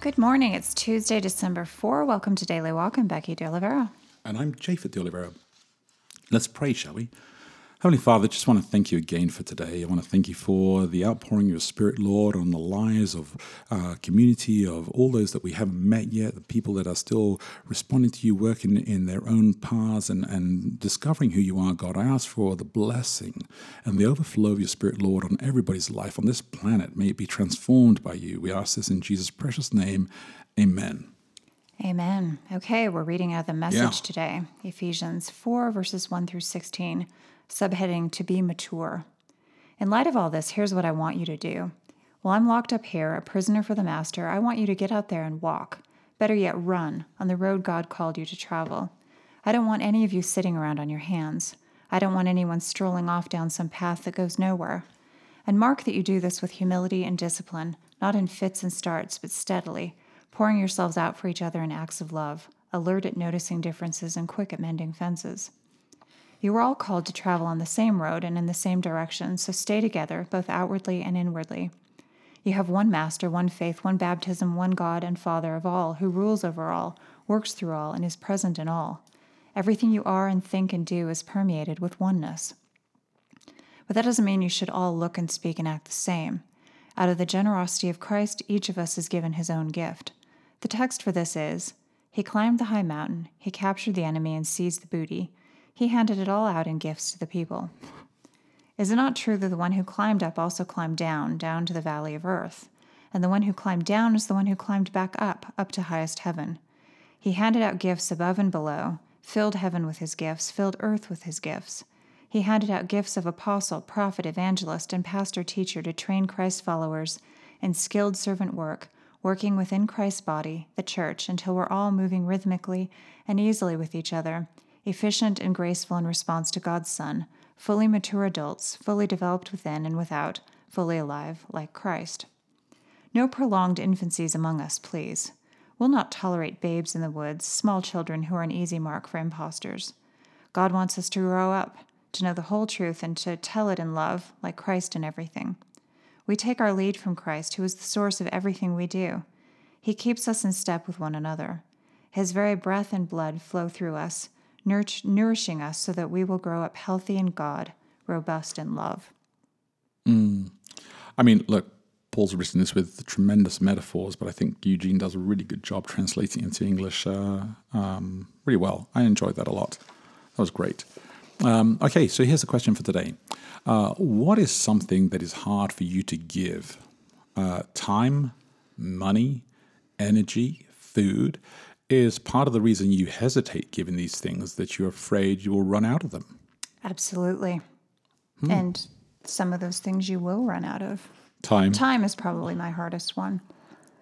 Good morning. It's Tuesday, December 4. Welcome to Daily Walk. I'm Becky De Oliveira. And I'm Japhet De Oliveira. Let's pray, shall we? Heavenly Father, just want to thank you again for today. I want to thank you for the outpouring of your Spirit, Lord, on the lives of our community, of all those that we haven't met yet, the people that are still responding to you, working in their own paths and, and discovering who you are, God. I ask for the blessing and the overflow of your Spirit, Lord, on everybody's life on this planet. May it be transformed by you. We ask this in Jesus' precious name. Amen. Amen. Okay, we're reading out the message yeah. today Ephesians 4, verses 1 through 16 subheading To Be Mature. In light of all this, here's what I want you to do. While I'm locked up here, a prisoner for the Master, I want you to get out there and walk. Better yet, run on the road God called you to travel. I don't want any of you sitting around on your hands. I don't want anyone strolling off down some path that goes nowhere. And mark that you do this with humility and discipline, not in fits and starts, but steadily, pouring yourselves out for each other in acts of love, alert at noticing differences and quick at mending fences. You are all called to travel on the same road and in the same direction, so stay together, both outwardly and inwardly. You have one Master, one faith, one baptism, one God and Father of all, who rules over all, works through all, and is present in all. Everything you are and think and do is permeated with oneness. But that doesn't mean you should all look and speak and act the same. Out of the generosity of Christ, each of us is given his own gift. The text for this is He climbed the high mountain, he captured the enemy and seized the booty. He handed it all out in gifts to the people. Is it not true that the one who climbed up also climbed down, down to the valley of earth? And the one who climbed down is the one who climbed back up, up to highest heaven. He handed out gifts above and below, filled heaven with his gifts, filled earth with his gifts. He handed out gifts of apostle, prophet, evangelist, and pastor teacher to train Christ's followers in skilled servant work, working within Christ's body, the church, until we're all moving rhythmically and easily with each other efficient and graceful in response to God's Son, fully mature adults, fully developed within and without, fully alive, like Christ. No prolonged infancies among us, please. We'll not tolerate babes in the woods, small children who are an easy mark for impostors. God wants us to grow up, to know the whole truth, and to tell it in love, like Christ in everything. We take our lead from Christ, who is the source of everything we do. He keeps us in step with one another. His very breath and blood flow through us, nourishing us so that we will grow up healthy in God, robust in love. Mm. I mean, look, Paul's written this with tremendous metaphors, but I think Eugene does a really good job translating into English uh, um, really well. I enjoyed that a lot. That was great. Um, okay, so here's the question for today uh, What is something that is hard for you to give? Uh, time, money, energy, food? Is part of the reason you hesitate giving these things that you're afraid you will run out of them. Absolutely. Hmm. And some of those things you will run out of. Time. Time is probably my hardest one.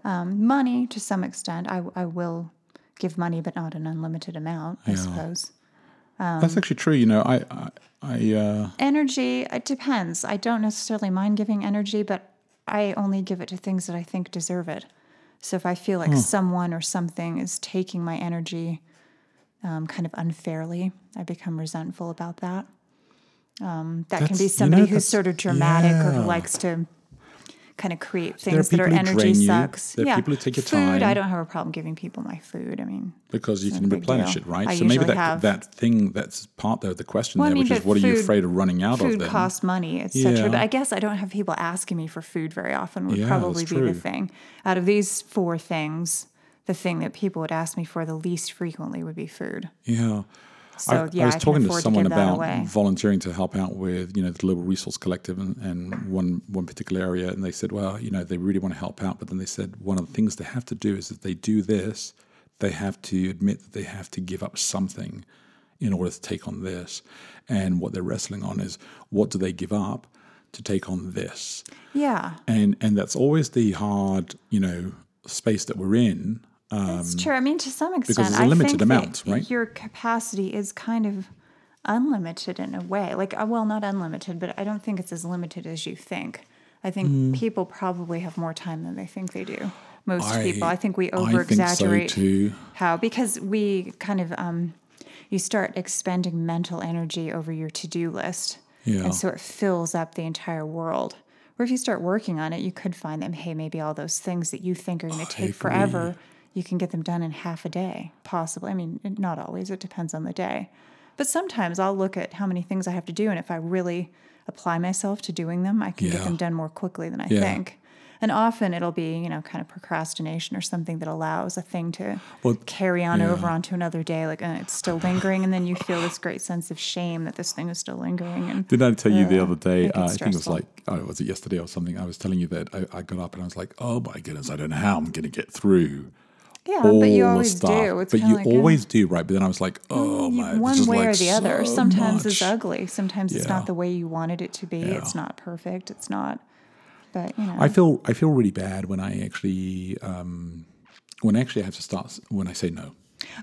Um, money, to some extent, I, I will give money, but not an unlimited amount, I yeah. suppose. Um, That's actually true. You know, I, I, I uh... energy. It depends. I don't necessarily mind giving energy, but I only give it to things that I think deserve it. So if I feel like hmm. someone or something is taking my energy um, kind of unfairly, I become resentful about that. Um, that that's, can be somebody you know, who's sort of dramatic yeah. or who likes to kind of create things that are energy sucks. There are yeah. people who take your food, time. I don't have a problem giving people my food. I mean, because you can replenish deal. it, right? I so maybe that have, that thing that's part of the question well, there, I mean, which is what food, are you afraid of running out food of? Food costs money, etc. Yeah. But I guess I don't have people asking me for food very often. Would yeah, probably be the thing. Out of these four things, the thing that people would ask me for the least frequently would be food. Yeah. So I, yeah, I was I talking to someone to about volunteering to help out with you know the Global Resource Collective and, and one one particular area, and they said, well, you know, they really want to help out, but then they said one of the things they have to do is that they do this, they have to admit that they have to give up something in order to take on this, and what they're wrestling on is what do they give up to take on this? Yeah, and and that's always the hard you know space that we're in It's true. I mean, to some extent, it's a I limited amount, right? Your capacity is kind of unlimited in a way. Like, uh, well, not unlimited, but I don't think it's as limited as you think. I think Hmm. people probably have more time than they think they do. Most I- people, I think we over so exaggerate too. how because we kind of um, you start expending mental energy over your to do list, Yeah. and so it fills up the entire world. Or if you start working on it, you could find that hey, maybe all those things that you think are going to take forever, you can get them done in half a day, possibly. I mean, not always. It depends on the day. But sometimes I'll look at how many things I have to do, and if I really apply myself to doing them, I can Yeah. get them done more quickly than I Yeah. think. And often it'll be, you know, kind of procrastination or something that allows a thing to Well, carry on yeah. over onto another day. Like uh, it's still lingering, and then you feel this great sense of shame that this thing is still lingering. And Didn't I tell you the other day? Uh, I think it was like, oh, was it yesterday or something? I was telling you that I, I got up and I was like, oh my goodness, I don't know how I'm going to get through yeah, but you always stuff. do. It's but you like, always do, right? But then I was like, oh my, one way like or the other. so Sometimes it's ugly. Sometimes it's not the way you wanted it to be. It's not perfect. It's not. But you know, I feel I feel really bad when I actually um, when I actually have to start when I say no.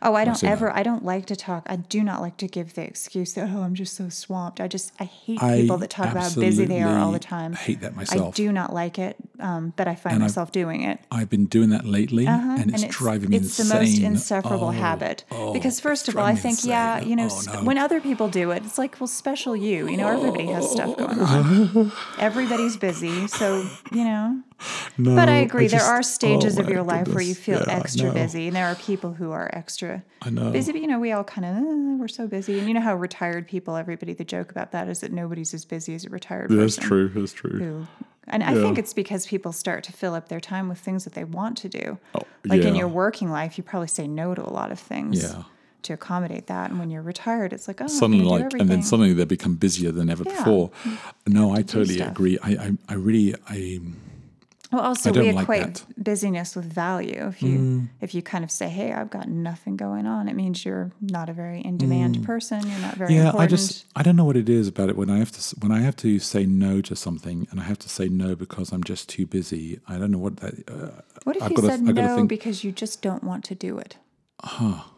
Oh, I don't ever. I don't like to talk. I do not like to give the excuse that oh, I'm just so swamped. I just I hate I people that talk about how busy they are all the time. hate that myself. I do not like it, um, but I find myself doing it. I've been doing that lately, and it's driving me Uh-huh. it's the most insufferable Oh, habit. oh, because first of all, I think, yeah, you know, Oh, no. when other people do it, it's like, well, special you. You know, everybody has stuff going on. Everybody's busy, so you know. No, But I agree, there just- are stages oh of your life where you feel Yeah, extra no. busy, and there are people who are extra I know. busy. But you know, we all kind of uh, we're so busy, and you know how retired people, everybody, the joke about that is that nobody's as busy as a retired person. That's true. That's true. who- And I think it's because people start to fill up their time with things that they want to do. Oh, like in your working life, you probably say no to a lot of things Yeah. to accommodate that. And when you're retired, it's like, oh, suddenly I like and then suddenly they become busier than ever Yeah. before no i totally agree I, I i really i Well, also we equate. Mm. busyness with value. If you if you kind of say, "Hey, I've got nothing going on," it means you're not a very in demand person. You're not very Mm. yeah important. i just i don't know what it is about it when i have to when i have to say no to something and i have to say no because i'm just too busy i don't know what that uh, what if I've you said no think- because you just don't want to do it?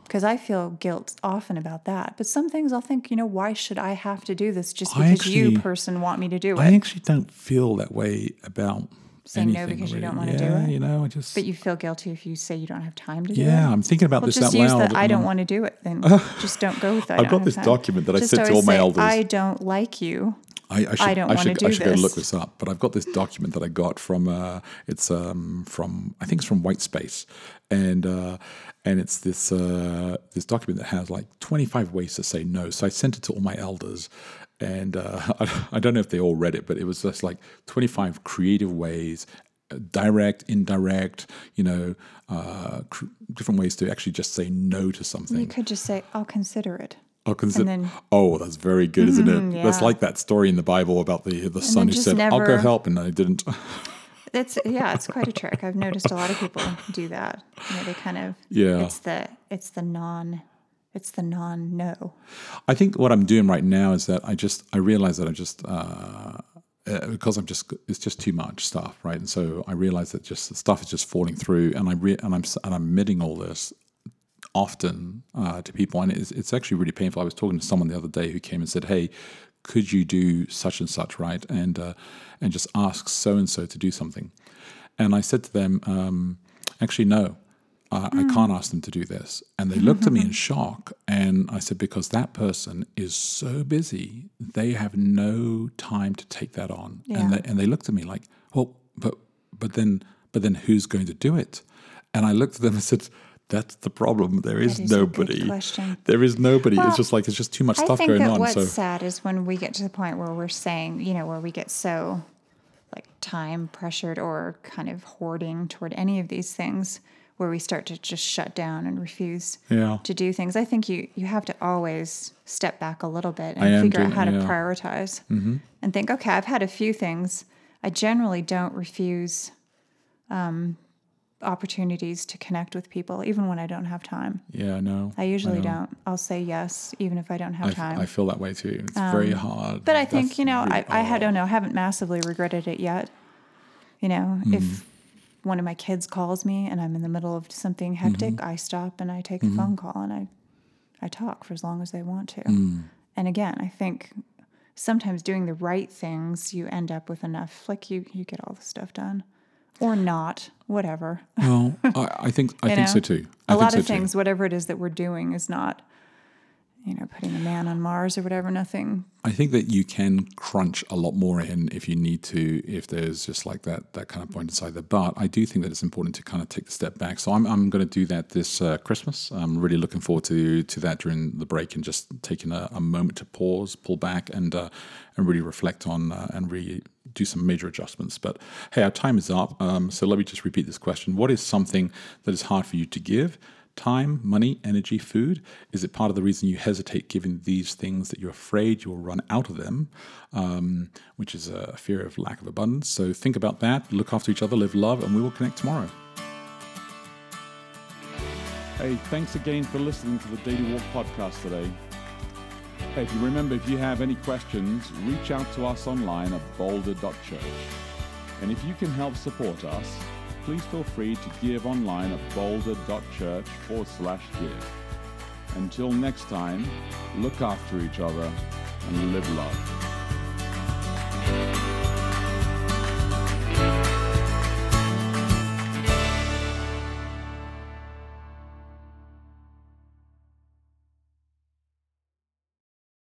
Because I feel guilt often about that. But some things I'll think, you know, why should I have to do this just because you person want me to do it? i actually don't feel that way about Saying no because you don't do Yeah, it? you know i just but you feel guilty if you say you don't have time to do it. yeah i'm thinking about Well, this just out use loud that I don't want to do it. Then just don't go with that. I I've got this time. document that I sent to all my say, elders. I don't like you. I, I should, don't I should, do I should go look this. this up, but I've got this document that I got from uh, it's um, from I think it's from Whitespace, and uh, and it's this uh, this document that has like 25 ways to say no. So I sent it to all my elders, and uh, I, I don't know if they all read it, but it was just like 25 creative ways. uh, Direct, indirect, you know, uh, cr- different ways to actually just say no to something. You could just say, I'll consider it. I'll consider. then- Mm-hmm, oh, that's very good, isn't it? That's like that story in the Bible about the the son who said, "I'll go help," and I didn't. It's yeah, it's quite a trick. I've noticed a lot of people do that. You know, they kind of Yeah. It's the it's the non it's the non no. I think what I'm doing right now is that I just I realize that I just uh, uh, because I'm just it's just too much stuff, right? And so I realize that just stuff is just falling through, and I re- and I'm and I'm admitting all this often uh, to people, and it's, it's actually really painful. I was talking to someone the other day who came and said, "Hey, could you do such and such, right?" And uh, and just ask so and so to do something, and I said to them, um, "Actually, no." I, I mm. can't ask them to do this. And they looked at me in shock. And I said, because that person is so busy, they have no time to take that on. Yeah. And, they, and they looked at me like, well, but, but then, but then who's going to do it? And I looked at them and said, that's the problem. There is, is nobody. There is nobody. Well, it's just like, it's just too much I stuff think going that on. what's So sad is when we get to the point where we're saying, you know, where we get so like time pressured or kind of hoarding toward any of these things where we start to just shut down and refuse Yeah. to do things. I think you you have to always step back a little bit and figure out doing- how to yeah. Mm-hmm. prioritize and think, okay, I've had a few things. I generally don't refuse um, opportunities to connect with people, even when I don't have time. yeah, no. I usually know. don't. I'll say yes, even if I don't have I, time. I feel that way too. It's very hard. But I think That's you know, really- I, I oh. don't know, I haven't massively regretted it yet. You know, Hmm. if one of my kids calls me and I'm in the middle of something hectic, Mm-hmm. I stop and I take a phone call and I I talk for as long as they want to. Mm. And again, I think sometimes doing the right things, you end up with enough like you you get all the stuff done. Or not, whatever. Well, I, I think I think know? so too. I a lot so of too. things, whatever it is that we're doing, is not, you know, putting a man on Mars or whatever. Nothing. I think that you can crunch a lot more in if you need to, if there's just like that that kind of point inside there. But I do think that it's important to kind of take the step back. So I'm, I'm going to do that this uh, Christmas. I'm really looking forward to to that during the break and just taking a, a moment to pause, pull back, and uh, and really reflect on uh, and really do some major adjustments. But hey, our time is up. Um, so let me just repeat this question: What is something that is hard for you to give? Time, money, energy, food? Is it part of the reason you hesitate giving these things that you're afraid you'll run out of them, um, which is a fear of lack of abundance? So think about that, look after each other, live love, and we will connect tomorrow. Hey, thanks again for listening to the Daily Walk podcast today. Hey, if you remember, if you have any questions, reach out to us online at boulder.church. And if you can help support us, please feel free to give online at boulder.church forward slash give. Until next time, look after each other and live love.